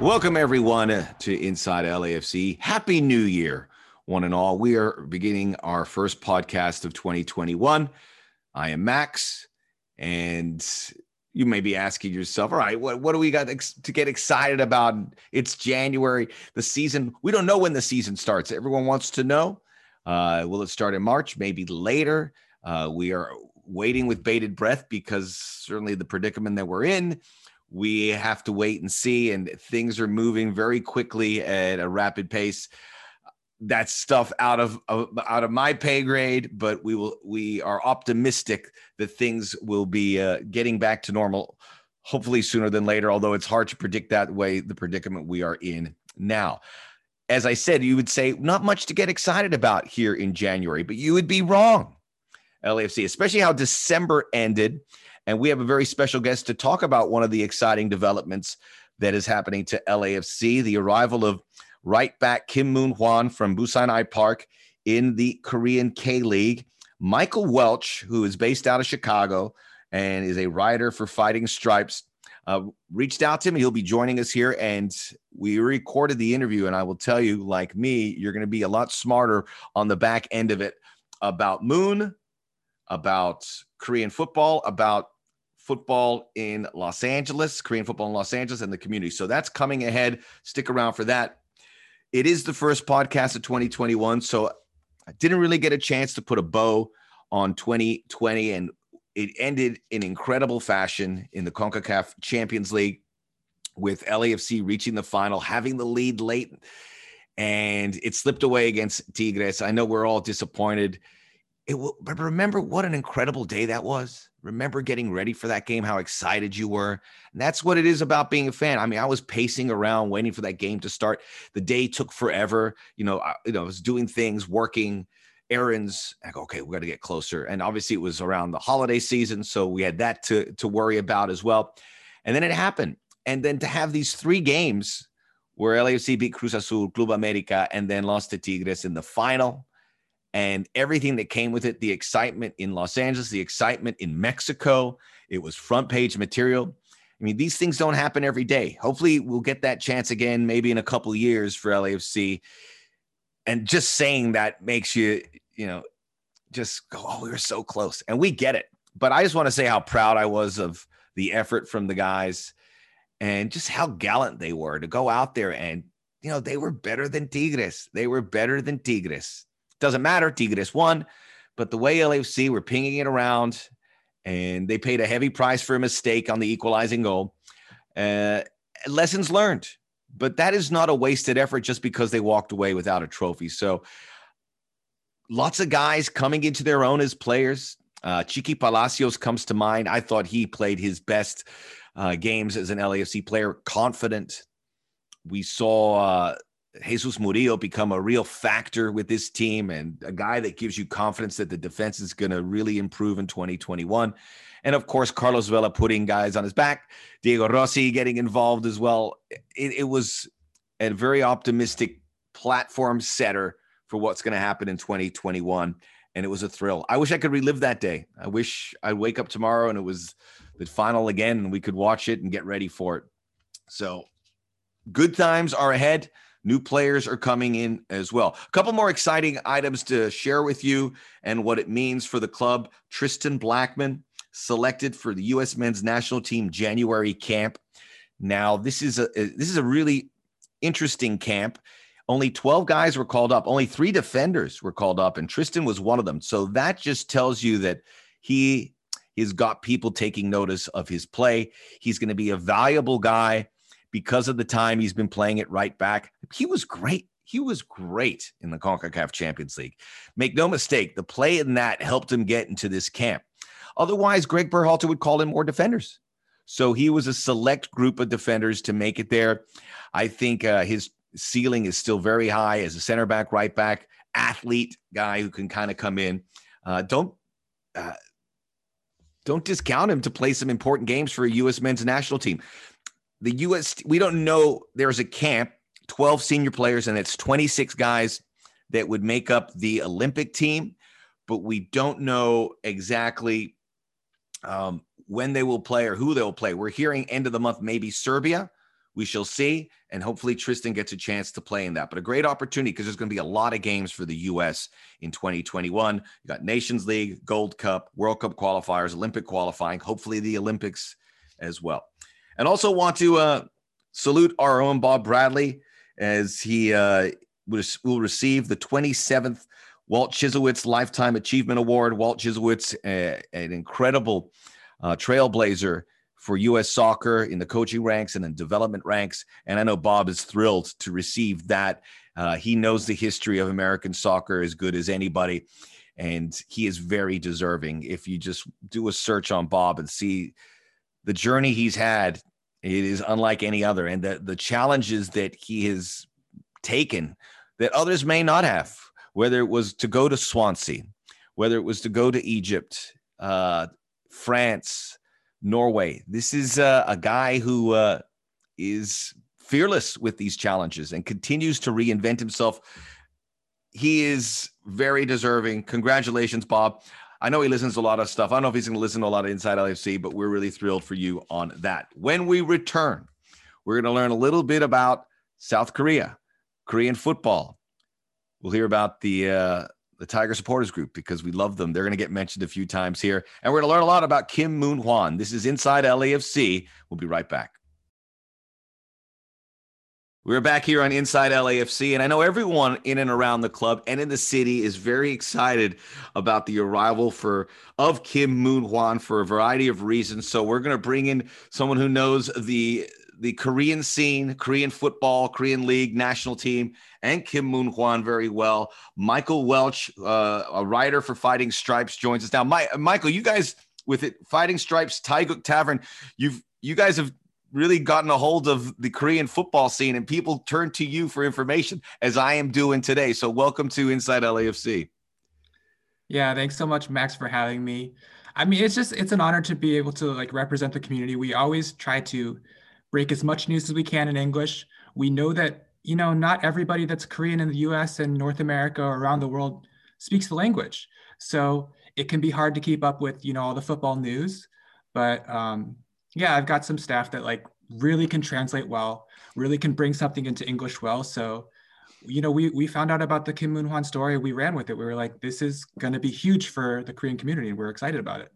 Welcome, everyone, to Inside LAFC. Happy New Year, one and all. We are beginning our first podcast of 2021. I am Max, and you may be asking yourself, all right, what, what do we got to get excited about? It's January, the season. We don't know when the season starts. Everyone wants to know. Uh, will it start in March? Maybe later. Uh, we are waiting with bated breath because certainly the predicament that we're in we have to wait and see and things are moving very quickly at a rapid pace. That's stuff out of, out of my pay grade but we will we are optimistic that things will be uh, getting back to normal hopefully sooner than later although it's hard to predict that way the predicament we are in now. As i said you would say not much to get excited about here in january but you would be wrong. Lafc especially how december ended and we have a very special guest to talk about one of the exciting developments that is happening to LAFC the arrival of right back Kim Moon Hwan from Busan I Park in the Korean K League. Michael Welch, who is based out of Chicago and is a writer for Fighting Stripes, uh, reached out to him. He'll be joining us here, and we recorded the interview. And I will tell you, like me, you're going to be a lot smarter on the back end of it about Moon, about Korean football, about football in Los Angeles, Korean football in Los Angeles, and the community. So that's coming ahead. Stick around for that. It is the first podcast of 2021. So I didn't really get a chance to put a bow on 2020, and it ended in incredible fashion in the CONCACAF Champions League with LAFC reaching the final, having the lead late, and it slipped away against Tigres. I know we're all disappointed it will, but remember what an incredible day that was. Remember getting ready for that game, how excited you were. And that's what it is about being a fan. I mean, I was pacing around waiting for that game to start. The day took forever. You know, I, you know, I was doing things, working errands. I go, okay, we got to get closer. And obviously, it was around the holiday season, so we had that to to worry about as well. And then it happened. And then to have these three games where LAFC beat Cruz Azul, Club America, and then lost to Tigres in the final and everything that came with it the excitement in Los Angeles, the excitement in Mexico. It was front page material. I mean, these things don't happen every day. Hopefully, we'll get that chance again, maybe in a couple years for LAFC. And just saying that makes you, you know, just go, oh, we were so close. And we get it. But I just want to say how proud I was of the effort from the guys and just how gallant they were to go out there and, you know, they were better than Tigres. They were better than Tigres. Doesn't matter. Tigres won. But the way LAFC were pinging it around and they paid a heavy price for a mistake on the equalizing goal. Uh, lessons learned. But that is not a wasted effort just because they walked away without a trophy. So lots of guys coming into their own as players. Uh, Chiqui Palacios comes to mind. I thought he played his best uh, games as an LAFC player, confident. We saw uh, Jesus Murillo become a real factor with this team and a guy that gives you confidence that the defense is going to really improve in 2021. And of course, Carlos Vela putting guys on his back, Diego Rossi getting involved as well. It, it was a very optimistic platform setter for what's going to happen in 2021. And it was a thrill. I wish I could relive that day. I wish I'd wake up tomorrow and it was the final again and we could watch it and get ready for it. So good times are ahead. New players are coming in as well. A couple more exciting items to share with you and what it means for the club. Tristan Blackmon selected for the U.S. men's national team January camp. Now, this is a uh, this is a really interesting camp. Only 12 guys were called up. Only three defenders were called up, and Tristan was one of them. So that just tells you that he has got people taking notice of his play. He's going to be a valuable guy because of the time he's been playing it right back. He was great. He was great in the CONCACAF Champions League. Make no mistake, the play in that helped him get into this camp. Otherwise, Greg Berhalter would call in more defenders. So he was a select group of defenders to make it there. I think uh, his ceiling is still very high as a center back, right back, athlete guy who can kind of come in. Uh, don't uh, don't discount him to play some important games for a U.S. men's national team the US, we don't know there's a camp, 12 senior players, and it's 26 guys that would make up the Olympic team, but we don't know exactly um, when they will play or who they will play. We're hearing end of the month, maybe Serbia we shall see. And hopefully Tristan gets a chance to play in that. But a great opportunity because there's going to be a lot of games for the U.S. in 2021. You got Nations League, Gold Cup, World Cup qualifiers, Olympic qualifying, hopefully the Olympics as well. And also want to uh, salute our own Bob Bradley as he uh, will receive the 27th Walt Chyzowych Lifetime Achievement Award. Walt Chyzowych, uh, an incredible uh, trailblazer for U.S. soccer in the coaching ranks and in development ranks. And I know Bob is thrilled to receive that. Uh, he knows the history of American soccer as good as anybody, and he is very deserving. If you just do a search on Bob and see the journey he's had, it is unlike any other, and the the challenges that he has taken that others may not have. Whether it was to go to Swansea, whether it was to go to Egypt, uh, France, Norway. This is uh, a guy who uh, is fearless with these challenges and continues to reinvent himself. He is very deserving. Congratulations, Bob. I know he listens to a lot of stuff. I don't know if he's going to listen to a lot of Inside LAFC, but we're really thrilled for you on that. When we return, we're going to learn a little bit about South Korea, Korean football. We'll hear about the uh, the Tiger Supporters Group because we love them. They're going to get mentioned a few times here. And we're going to learn a lot about Kim Moon Hwan. This is Inside LAFC. We'll be right back. We're back here on Inside LAFC, and I know everyone in and around the club and in the city is very excited about the arrival for of Kim Moon Hwan for a variety of reasons. So we're going to bring in someone who knows the the Korean scene, Korean football, Korean league, national team, and Kim Moon Hwan very well. Michael Welch, uh, a writer for Fighting Stripes, joins us now. My, Michael, you guys with it, Fighting Stripes, Taeguk Tavern, you've you guys have really gotten a hold of the Korean football scene, and people turn to you for information, as I am doing today. So, welcome to Inside LAFC. Yeah, thanks so much, Max, for having me. I mean, it's just it's an honor to be able to like represent the community. We always try to break as much news as we can in English. We know that, you know, not everybody that's Korean in the US and North America or around the world speaks the language. So it can be hard to keep up with, you know, all the football news. But um, yeah, I've got some staff that like really can translate well, really can bring something into English well. So, you know, we, we found out about the Kim Moon Hwan story. We ran with it. We were like, this is going to be huge for the Korean community. And we're excited about it.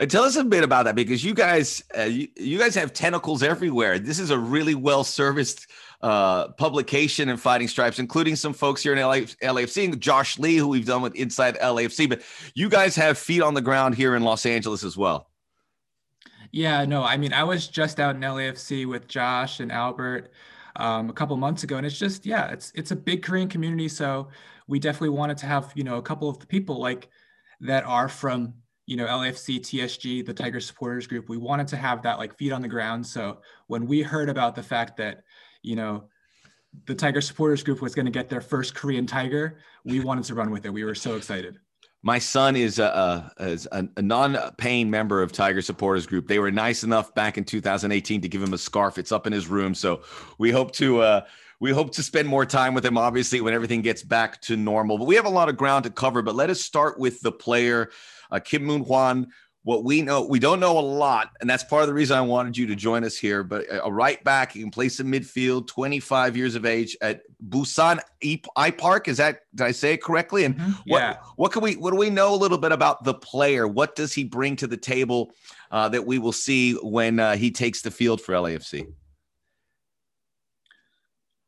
Uh, tell us a bit about that because you guys, uh, you, you, guys have tentacles everywhere. This is a really well serviced uh, publication in Fighting Stripes, including some folks here in LA, LAFC, Josh Lee, who we've done with Inside LAFC. But you guys have feet on the ground here in Los Angeles as well. Yeah, no, I mean, I was just out in LAFC with Josh and Albert um, a couple months ago, and it's just, yeah, it's it's a big Korean community. So we definitely wanted to have, you know, a couple of the people like that are from you know, LAFC, TSG, the Tiger supporters group, we wanted to have that like feet on the ground. So when we heard about the fact that, you know, the Tiger supporters group was going to get their first Korean Tiger, we wanted to run with it. We were so excited. My son is a, a, a non-paying member of Tiger Supporters Group. They were nice enough back in 2018 to give him a scarf. It's up in his room, so we hope to uh, we hope to spend more time with him. Obviously, when everything gets back to normal. But we have a lot of ground to cover. But let us start with the player uh, Kim Moon Hwan. What we know, we don't know a lot, and that's part of the reason I wanted you to join us here. But a right back, he can play some midfield, 25 years of age at Busan I Park. Is that did I say it correctly? And mm-hmm. what yeah. what can we what do we know a little bit about the player? What does he bring to the table uh, that we will see when uh, he takes the field for LAFC?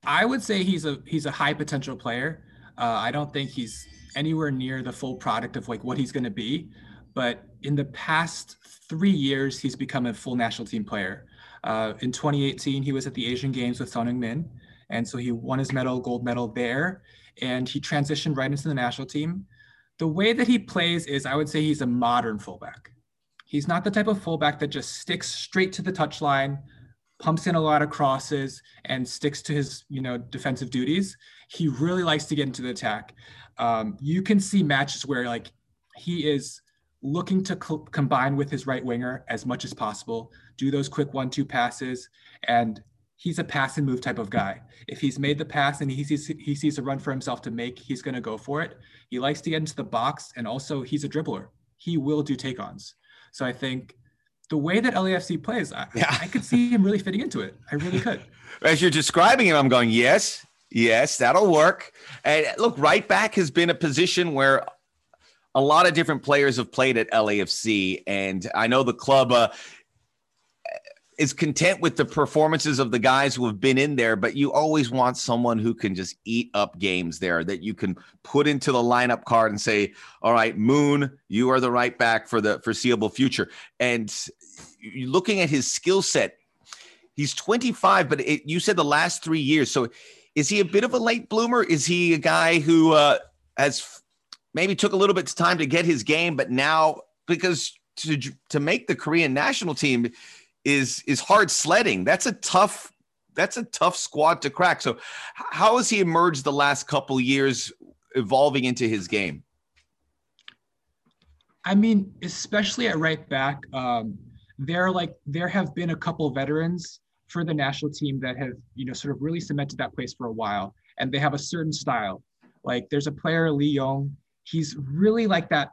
I would say he's a he's a high potential player. Uh, I don't think he's anywhere near the full product of like what he's going to be. But in the past three years, he's become a full national team player. Uh, in 2018, he was at the Asian Games with Son Heung-min, and so he won his medal, gold medal there, and he transitioned right into the national team. The way that he plays is, I would say, he's a modern fullback. He's not the type of fullback that just sticks straight to the touchline, pumps in a lot of crosses, and sticks to his, you know, defensive duties. He really likes to get into the attack um, you can see matches where like he is looking to co- combine with his right winger as much as possible, do those quick one two passes, and he's a pass and move type of guy. If he's made the pass and he sees he sees a run for himself to make, he's going to go for it. He likes to get into the box, and also he's a dribbler. He will do take ons. So I think the way that LAFC plays, I, yeah. I could see him really fitting into it. I really could. As you're describing him, I'm going, yes, yes, that'll work. And look, right back has been a position where a lot of different players have played at LAFC, and I know the club uh, is content with the performances of the guys who have been in there, but you always want someone who can just eat up games there that you can put into the lineup card and say, "All right, Moon, you are the right back for the foreseeable future." And looking at his skill set, he's 25, but it, you said the last three years. So, is he a bit of a late bloomer? Is he a guy who uh, has maybe took a little bit of time to get his game, but now because to to make the Korean national team is is hard sledding. That's a tough that's a tough squad to crack. So how has he emerged the last couple years evolving into his game? I mean, especially at right back, um, there like there have been a couple veterans for the national team that have you know sort of really cemented that place for a while, and they have a certain style. Like there's a player Lee Yong. He's really like that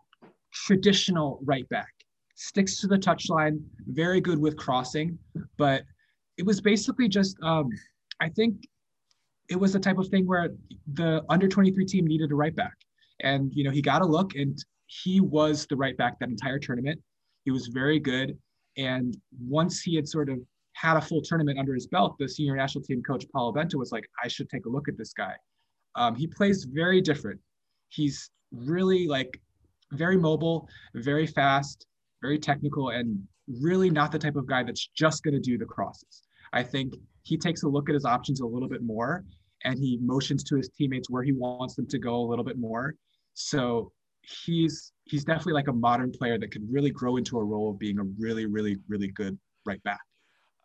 traditional right back sticks to the touchline, very good with crossing. But it was basically just, um, I think it was the type of thing where the under 23 team needed a right back. And, you know, he got a look and he was the right back that entire tournament. He was very good. And once he had sort of had a full tournament under his belt, the senior national team coach, Paulo Bento, was like, I should take a look at this guy. Um, he plays very different. He's really like very mobile, very fast, very technical, and really not the type of guy that's just going to do the crosses. I think he takes a look at his options a little bit more and he motions to his teammates where he wants them to go a little bit more. So he's he's definitely like a modern player that could really grow into a role of being a really, really, really good right back.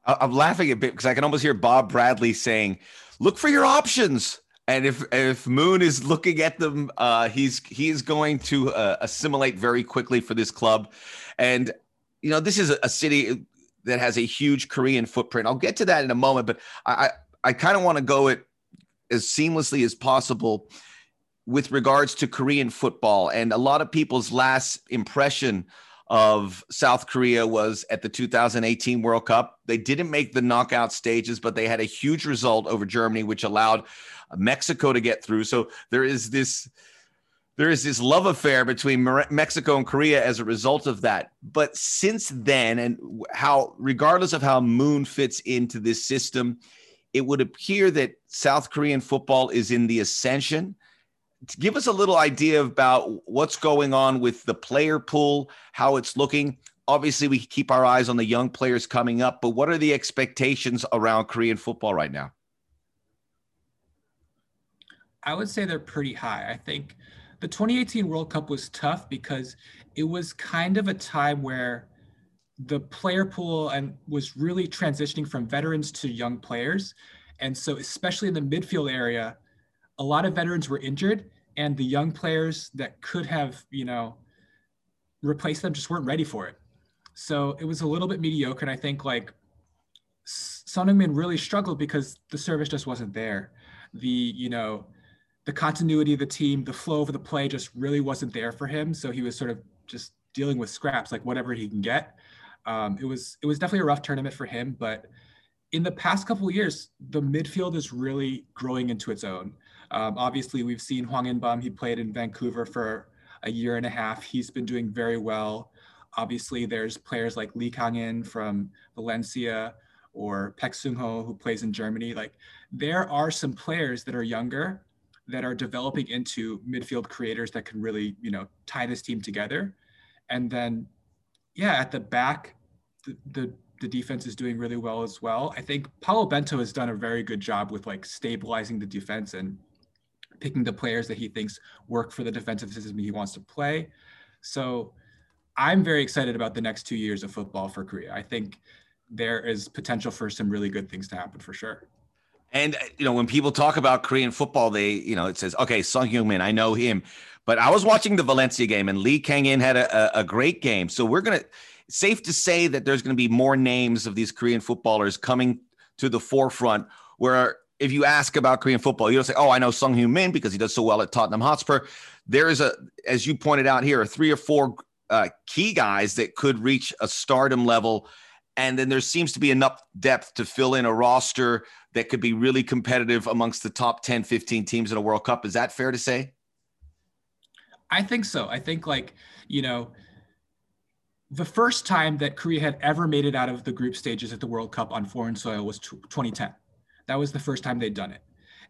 I'm laughing a bit because I can almost hear Bob Bradley saying, "Look for your options." And if if Moon is looking at them, uh, he's he's going to uh, assimilate very quickly for this club. And, you know, this is a, city that has a huge Korean footprint. I'll get to that in a moment, but I, I, I kind of want to go it as seamlessly as possible with regards to Korean football. And a lot of people's last impression of South Korea was at the 2018 World Cup. They didn't make the knockout stages, but they had a huge result over Germany, which allowed Mexico to get through. So there is this there is this love affair between Mexico and Korea as a result of that. But since then, and how, regardless of how Moon fits into this system, it would appear that South Korean football is in the ascension. Give us a little idea about what's going on with the player pool, how it's looking. Obviously, we keep our eyes on the young players coming up, but what are the expectations around Korean football right now? I would say they're pretty high. I think the 2018 World Cup was tough because it was kind of a time where the player pool and was really transitioning from veterans to young players. And so especially in the midfield area, a lot of veterans were injured and the young players that could have, you know, replaced them just weren't ready for it. So it was a little bit mediocre. And I think like Son Heung-min really struggled because the service just wasn't there. The, you know, the continuity of the team, the flow of the play just really wasn't there for him. So he was sort of just dealing with scraps, like whatever he can get. Um, it was it was definitely a rough tournament for him, but in the past couple years, the midfield is really growing into its own. Um, obviously, we've seen Hwang In-beom. He played in Vancouver for a year and a half. He's been doing very well. Obviously, there's players like Lee Kang-in from Valencia or Paek Sung-ho who plays in Germany. Like there are some players that are younger that are developing into midfield creators that can really, you know, tie this team together. And then, yeah, at the back, the, the, the defense is doing really well as well. I think Paulo Bento has done a very good job with like stabilizing the defense and picking the players that he thinks work for the defensive system he wants to play. So I'm very excited about the next two years of football for Korea. I think there is potential for some really good things to happen for sure. And uh, you know, when people talk about Korean football, they you know it says, okay, Son Heung-min, I know him, but I was watching the Valencia game, and Lee Kang-in had a, a, great game. So we're gonna safe to say that there's to be more names of these Korean footballers coming to the forefront. Where if you ask about Korean football, you don't say, "Oh, I know Son Heung-min because he does so well at Tottenham Hotspur." There is a, as you pointed out here, three or four uh, key guys that could reach a stardom level. And then there seems to be enough depth to fill in a roster that could be really competitive amongst the top 10, 15 teams in a World Cup. Is that fair to say? I think so. I think, like, you know, the first time that Korea had ever made it out of the group stages at the World Cup on foreign soil was 2010. That was the first time they'd done it.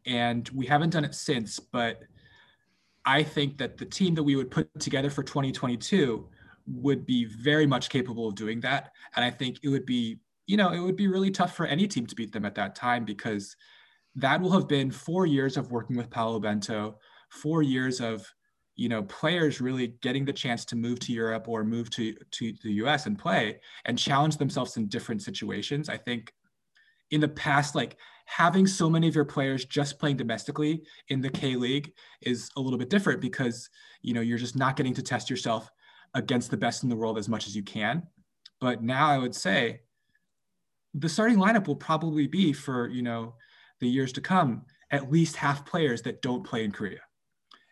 And we haven't done it since, but I think that the team that we would put together for 2022 would be very much capable of doing that. And I think it would be, you know, it would be really tough for any team to beat them at that time because that will have been four years of working with Paulo Bento, four years of, you know, players really getting the chance to move to Europe or move to, to the US and play and challenge themselves in different situations. I think in the past, like having so many of your players just playing domestically in the K League is a little bit different because you know you're just not getting to test yourself against the best in the world as much as you can. But now I would say the starting lineup will probably be for you know the years to come at least half players that don't play in Korea.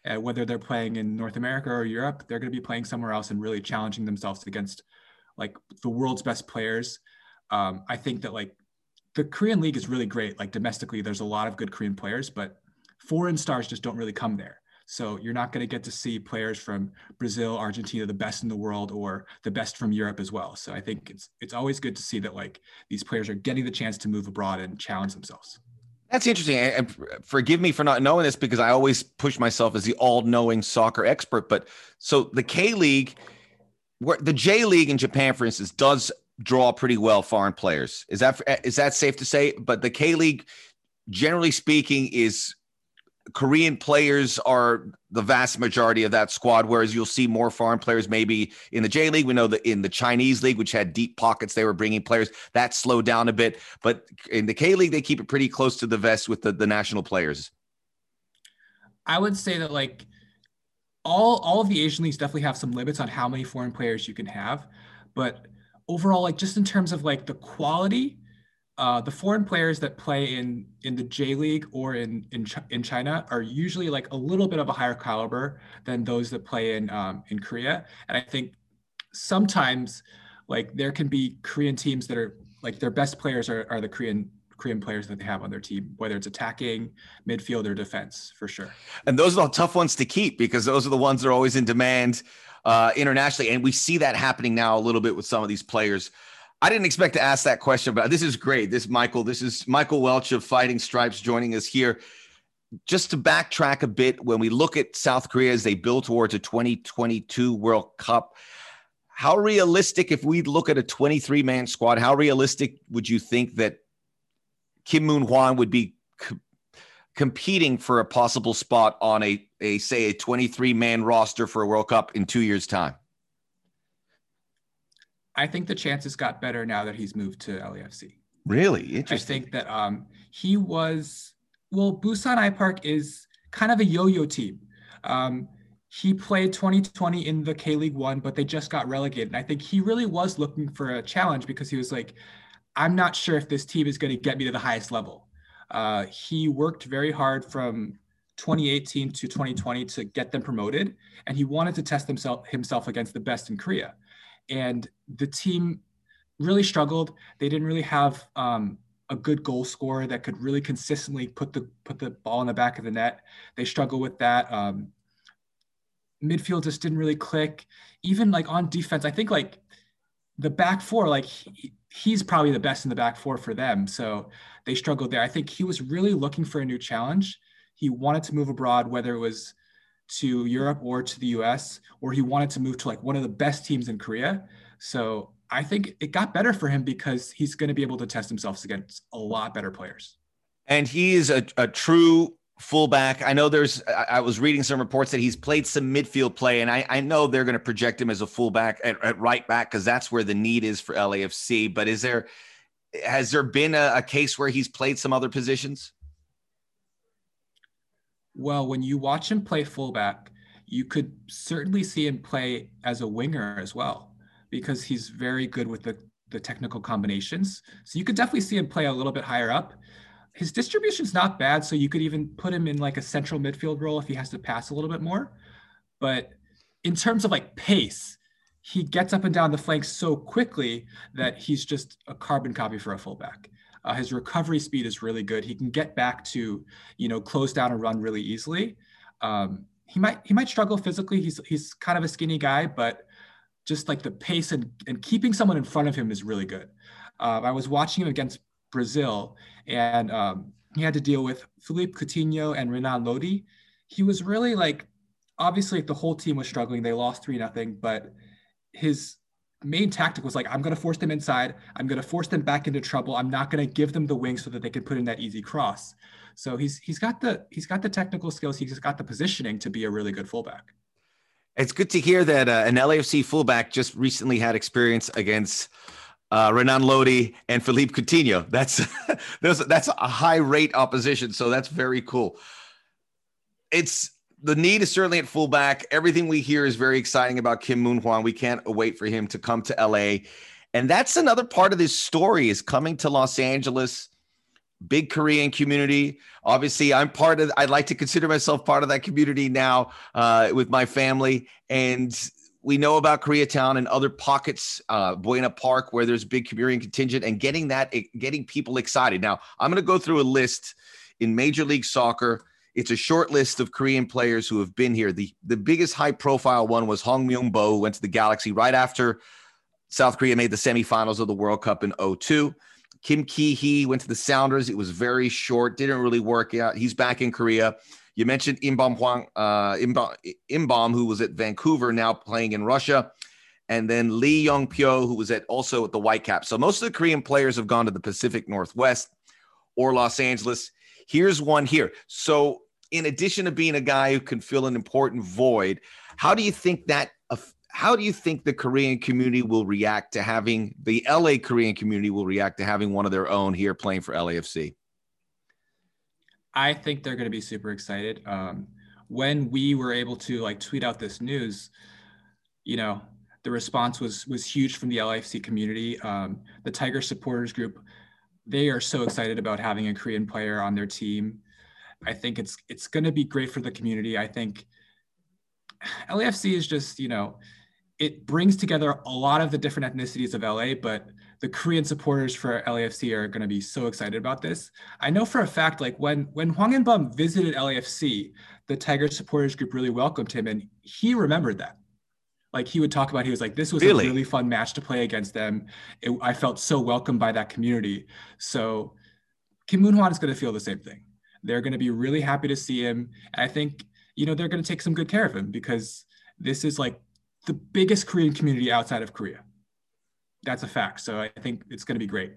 Uh, whether they're playing in North America or Europe, they're going to be playing somewhere else and really challenging themselves against like the world's best players. Um, I think that like the Korean league is really great. Like domestically, there's a lot of good Korean players, but foreign stars just don't really come there. So you're not going to get to see players from Brazil, Argentina, the best in the world, or the best from Europe as well. So I think it's it's always good to see that like these players are getting the chance to move abroad and challenge themselves. That's interesting. And forgive me for not knowing this because I always push myself as the all-knowing soccer expert. But so the K League, where the J League in Japan, for instance, does draw pretty well foreign players. Is that is that safe to say? But the K League, generally speaking, is Korean players are the vast majority of that squad, whereas you'll see more foreign players maybe in the J League. We know that in the Chinese League, which had deep pockets, they were bringing players. That slowed down a bit. But in the K League, they keep it pretty close to the vest with the, the national players. I would say that like all all of the Asian leagues definitely have some limits on how many foreign players you can have. But overall, like just in terms of like the quality, uh, the foreign players that play in in the J League or in in Ch- in China are usually like a little bit of a higher caliber than those that play in um, in Korea. And I think sometimes like there can be Korean teams that are like their best players are, are the Korean Korean players that they have on their team, whether it's attacking, midfield, or defense, for sure. And those are the tough ones to keep because those are the ones that are always in demand uh, internationally. And we see that happening now a little bit with some of these players. I didn't expect to ask that question, but this is great. This Michael, this is Michael Welch of Fighting Stripes joining us here. Just to backtrack a bit, when we look at South Korea as they build towards a 2022 World Cup, how realistic, if we look at a 23 man squad, how realistic would you think that Kim Moon Hwan would be competing for a possible spot on a, a say a 23 man roster for a World Cup in two years time? I think the chances got better now that he's moved to LAFC. Really interesting. I think that um, he was well. Busan iPark is kind of a yo-yo team. Um, he played 2020 in the K League One, but they just got relegated. And I think he really was looking for a challenge because he was like, I'm not sure if this team is going to get me to the highest level. Uh, he worked very hard from 2018 to 2020 to get them promoted, and he wanted to test himself himself against the best in Korea. And the team really struggled. They didn't really have um, a good goal scorer that could really consistently put the put the ball in the back of the net. They struggle with that. Um, midfield just didn't really click. Even like on defense, I think like the back four, like he, he's probably the best in the back four for them. So they struggled there. I think he was really looking for a new challenge. He wanted to move abroad, whether it was to Europe or to the US, or he wanted to move to like one of the best teams in Korea. So I think it got better for him because he's going to be able to test himself against a lot better players. And he is a, a true fullback. I know there's, I, was reading some reports that he's played some midfield play, and I, I know they're going to project him as a fullback at, at right back because that's where the need is for LAFC. But is there, has there been a, a case where he's played some other positions? Well, when you watch him play fullback, you could certainly see him play as a winger as well, because he's very good with the, the technical combinations. So you could definitely see him play a little bit higher up. His distribution's not bad, so you could even put him in like a central midfield role if he has to pass a little bit more. But in terms of like pace, he gets up and down the flanks so quickly that he's just a carbon copy for a fullback. Uh, his recovery speed is really good. He can get back to, you know, close down and run really easily. Um, he might he might struggle physically. He's he's kind of a skinny guy, but just like the pace and, and keeping someone in front of him is really good. Um, I was watching him against Brazil, and um, he had to deal with Philippe Coutinho and Renan Lodi. He was really like, obviously, like, the whole team was struggling. They lost three nothing, but his main tactic was like, I'm going to force them inside. I'm going to force them back into trouble. I'm not going to give them the wing so that they can put in that easy cross. So he's he's got the he's got the technical skills. He's got the positioning to be a really good fullback. It's good to hear that uh, an LAFC fullback just recently had experience against uh, Renan Lodi and Philippe Coutinho. That's that's a high rate opposition. So that's very cool. It's the need is certainly at fullback. Everything we hear is very exciting about Kim Moon Hwan. We can't wait for him to come to LA. And that's another part of this story is coming to Los Angeles, big Korean community. Obviously, I'm part of, I'd like to consider myself part of that community now uh, with my family. And we know about Koreatown and other pockets, uh, Buena Park, where there's big Korean contingent and getting that, getting people excited. Now, I'm going to go through a list in Major League Soccer – it's a short list of Korean players who have been here. The the biggest high profile one was Hong Myung Bo, who went to the Galaxy right after South Korea made the semifinals of the World Cup in 02. Kim Ki Hee went to the Sounders. It was very short, didn't really work out. He's back in Korea. You mentioned Inbeom Hwang, uh, Imbom, who was at Vancouver, now playing in Russia. And then Lee Young Pyo, who was at also at the Whitecaps. So most of the Korean players have gone to the Pacific Northwest or Los Angeles. Here's one here. So in addition to being a guy who can fill an important void, how do you think that how do you think the Korean community will react to having the LA Korean community will react to having one of their own here playing for LAFC? I think they're going to be super excited. Um, when we were able to like tweet out this news, you know, the response was was huge from the LFC community. Um, the Tiger supporters group, they are so excited about having a Korean player on their team. I think it's it's going to be great for the community. I think LAFC is just you know it brings together a lot of the different ethnicities of LA, but the Korean supporters for LAFC are going to be so excited about this. I know for a fact, like when when Hwang In-beom visited LAFC, the Tiger supporters group really welcomed him, and he remembered that. Like he would talk about, he was like, "This was really? a really fun match to play against them. It, I felt so welcomed by that community." So Kim Moon Hwan is going to feel the same thing. They're going to be really happy to see him. And I think, you know, they're going to take some good care of him because this is like the biggest Korean community outside of Korea. That's a fact. So I think it's going to be great.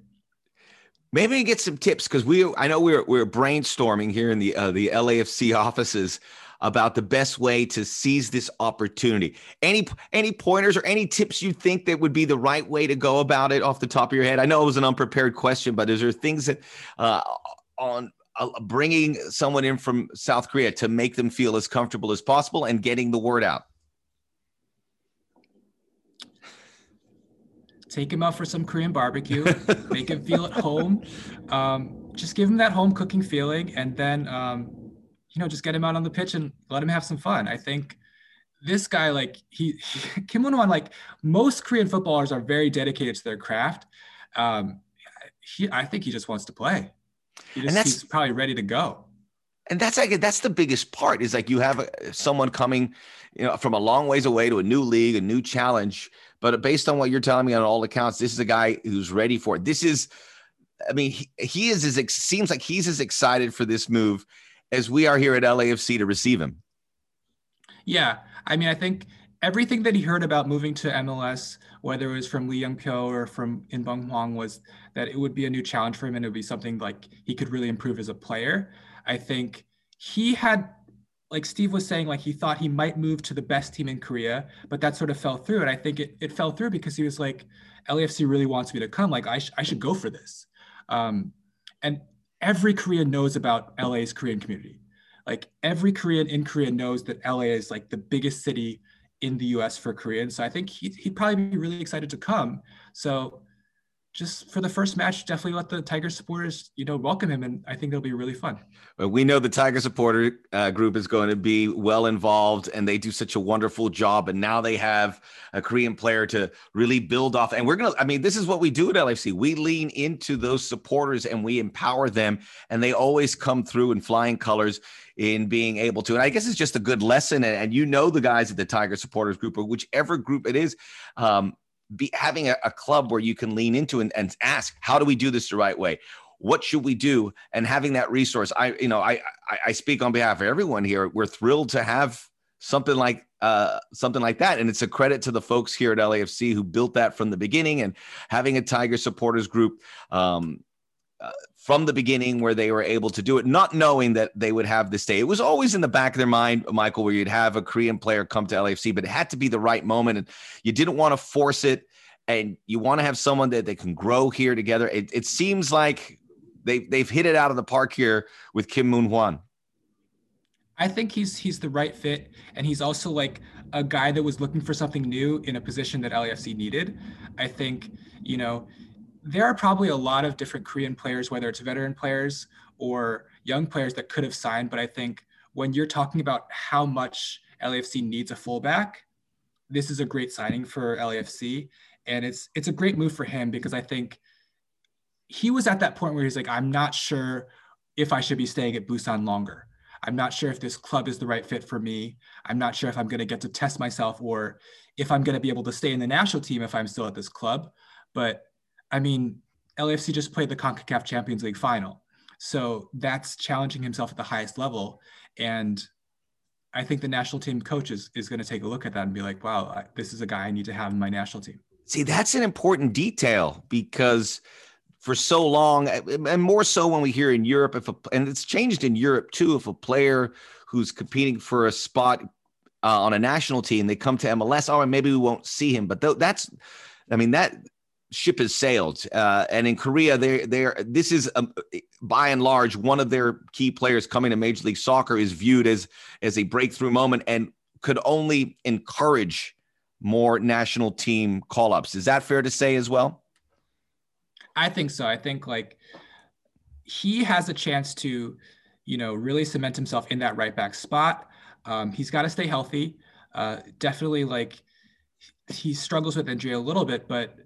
Maybe we get some tips because we I know we're we're brainstorming here in the uh, the LAFC offices about the best way to seize this opportunity. Any any pointers or any tips you think that would be the right way to go about it off the top of your head? I know it was an unprepared question, but is there things that uh, on uh, bringing someone in from South Korea to make them feel as comfortable as possible and getting the word out? Take him out for some Korean barbecue, make him feel at home. Um, just give him that home cooking feeling, and then um, you know just get him out on the pitch and let him have some fun. I think this guy, like he, Kim Moon Hwan, like most Korean footballers are very dedicated to their craft. Um, he, I think he just wants to play. He just, and that's he's probably ready to go. And that's like that's the biggest part is like you have a, someone coming, you know, from a long ways away to a new league, a new challenge. But based on what you're telling me on all accounts, this is a guy who's ready for it. This is, I mean, he, he is as seems like he's as excited for this move as we are here at LAFC to receive him. Yeah, I mean, I think everything that he heard about moving to MLS, whether it was from Lee Young Pyo or from In Inbeom Hwang, was that it would be a new challenge for him and it would be something like he could really improve as a player. I think he had, like Steve was saying, like he thought he might move to the best team in Korea, but that sort of fell through. And I think it, it fell through because he was like, LAFC really wants me to come. Like I, sh- I should go for this. Um, and every Korean knows about LA's Korean community. Like every Korean in Korea knows that LA is like the biggest city in the US for Koreans. So I think he'd, he'd probably be really excited to come. So just for the first match, definitely let the Tiger supporters, you know, welcome him, and I think it'll be really fun. We know the Tiger supporter uh, group is going to be well involved, and they do such a wonderful job. And now they have a Korean player to really build off. And we're gonna, I mean, this is what we do at LFC. We lean into those supporters and we empower them, and they always come through in flying colors in being able to. And I guess it's just a good lesson. And, and you know the guys at the Tiger supporters group or whichever group it is. Um, be having a, a club where you can lean into and, and ask, how do we do this the right way? What should we do? And having that resource, I, you know, I, I, I speak on behalf of everyone here. We're thrilled to have something like uh, something like that. And it's a credit to the folks here at LAFC who built that from the beginning and having a Tiger supporters group um, uh, from the beginning where they were able to do it, not knowing that they would have this day. It was always in the back of their mind, Michael, where you'd have a Korean player come to LAFC, but it had to be the right moment. And you didn't want to force it. And you want to have someone that they can grow here together. It, it seems like they, they've hit it out of the park here with Kim Moon Hwan. I think he's he's the right fit, and he's also like a guy that was looking for something new in a position that LAFC needed. I think you know there are probably a lot of different Korean players, whether it's veteran players or young players that could have signed. But I think when you're talking about how much LAFC needs a fullback, this is a great signing for LAFC. And it's it's a great move for him because I think he was at that point where he's like, I'm not sure if I should be staying at Busan longer. I'm not sure if this club is the right fit for me. I'm not sure if I'm going to get to test myself or if I'm going to be able to stay in the national team if I'm still at this club. But I mean, LAFC just played the CONCACAF Champions League final. So that's challenging himself at the highest level. And I think the national team coach is, is going to take a look at that and be like, wow, this is a guy I need to have in my national team. See, that's an important detail because for so long, and more so when we hear in Europe, if a, and it's changed in Europe too, if a player who's competing for a spot uh, on a national team, they come to MLS, oh, maybe we won't see him. But th- that's, I mean, that ship has sailed. Uh, and in Korea, they they this is um, by and large one of their key players coming to Major League Soccer is viewed as as a breakthrough moment and could only encourage more national team call ups. Is that fair to say as well? I think so. I think like he has a chance to, you know, really cement himself in that right back spot. Um, he's got to stay healthy. Uh, definitely like he struggles with injury a little bit, but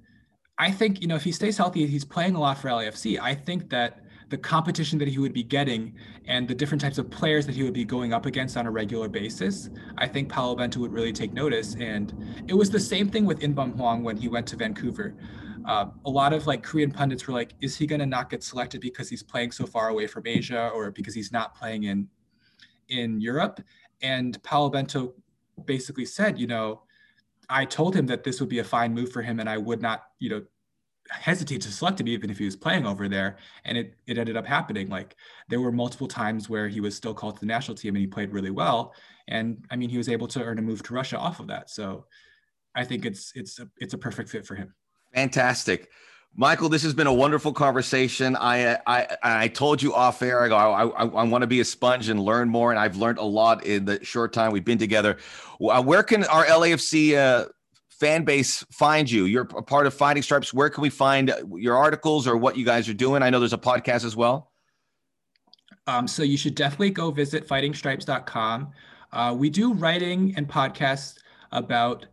I think, you know, if he stays healthy, he's playing a lot for LAFC. I think that the competition that he would be getting and the different types of players that he would be going up against on a regular basis, I think Paulo Bento would really take notice. And it was the same thing with Inbeom Hwang when he went to Vancouver. Uh, a lot of like Korean pundits were like, is he going to not get selected because he's playing so far away from Asia or because he's not playing in in Europe? And Paulo Bento basically said, you know, I told him that this would be a fine move for him, and I would not, you know, hesitate to select him even if he was playing over there. And it it ended up happening. Like there were multiple times where he was still called to the national team and he played really well. And I mean, he was able to earn a move to Russia off of that. So I think it's it's a, it's a perfect fit for him. Fantastic. Michael, this has been a wonderful conversation. I I, I told you off air. I go. I, I, I want to be a sponge and learn more, and I've learned a lot in the short time we've been together. Uh, where can our LAFC uh, fan base find you? You're a part of Fighting Stripes. Where can we find your articles or what you guys are doing? I know there's a podcast as well. Um, so you should definitely go visit fightingstripes.com. Uh, we do writing and podcasts about,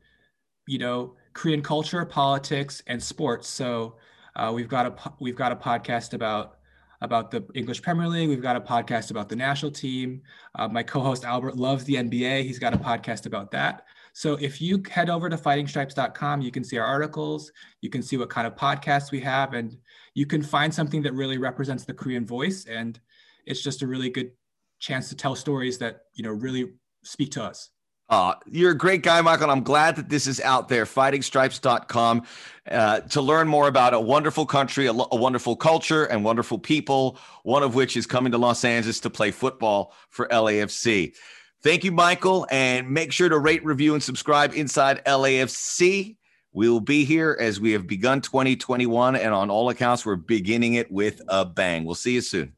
you know, Korean culture, politics, and sports. So uh, we've got a we've got a podcast about about the English Premier League. We've got a podcast about the national team. Uh, my co-host Albert loves the NBA. He's got a podcast about that. So if you head over to fightingstripes.com, you can see our articles, you can see what kind of podcasts we have, and you can find something that really represents the Korean voice. And it's just a really good chance to tell stories that you know really speak to us. Uh, you're a great guy, Michael. I'm glad that this is out there, fightingstripes.com, uh, to learn more about a wonderful country, a, a, wonderful culture, and wonderful people, one of which is coming to Los Angeles to play football for LAFC. Thank you, Michael. And make sure to rate, review, and subscribe inside LAFC. We will be here as we have begun 2021. And on all accounts, we're beginning it with a bang. We'll see you soon.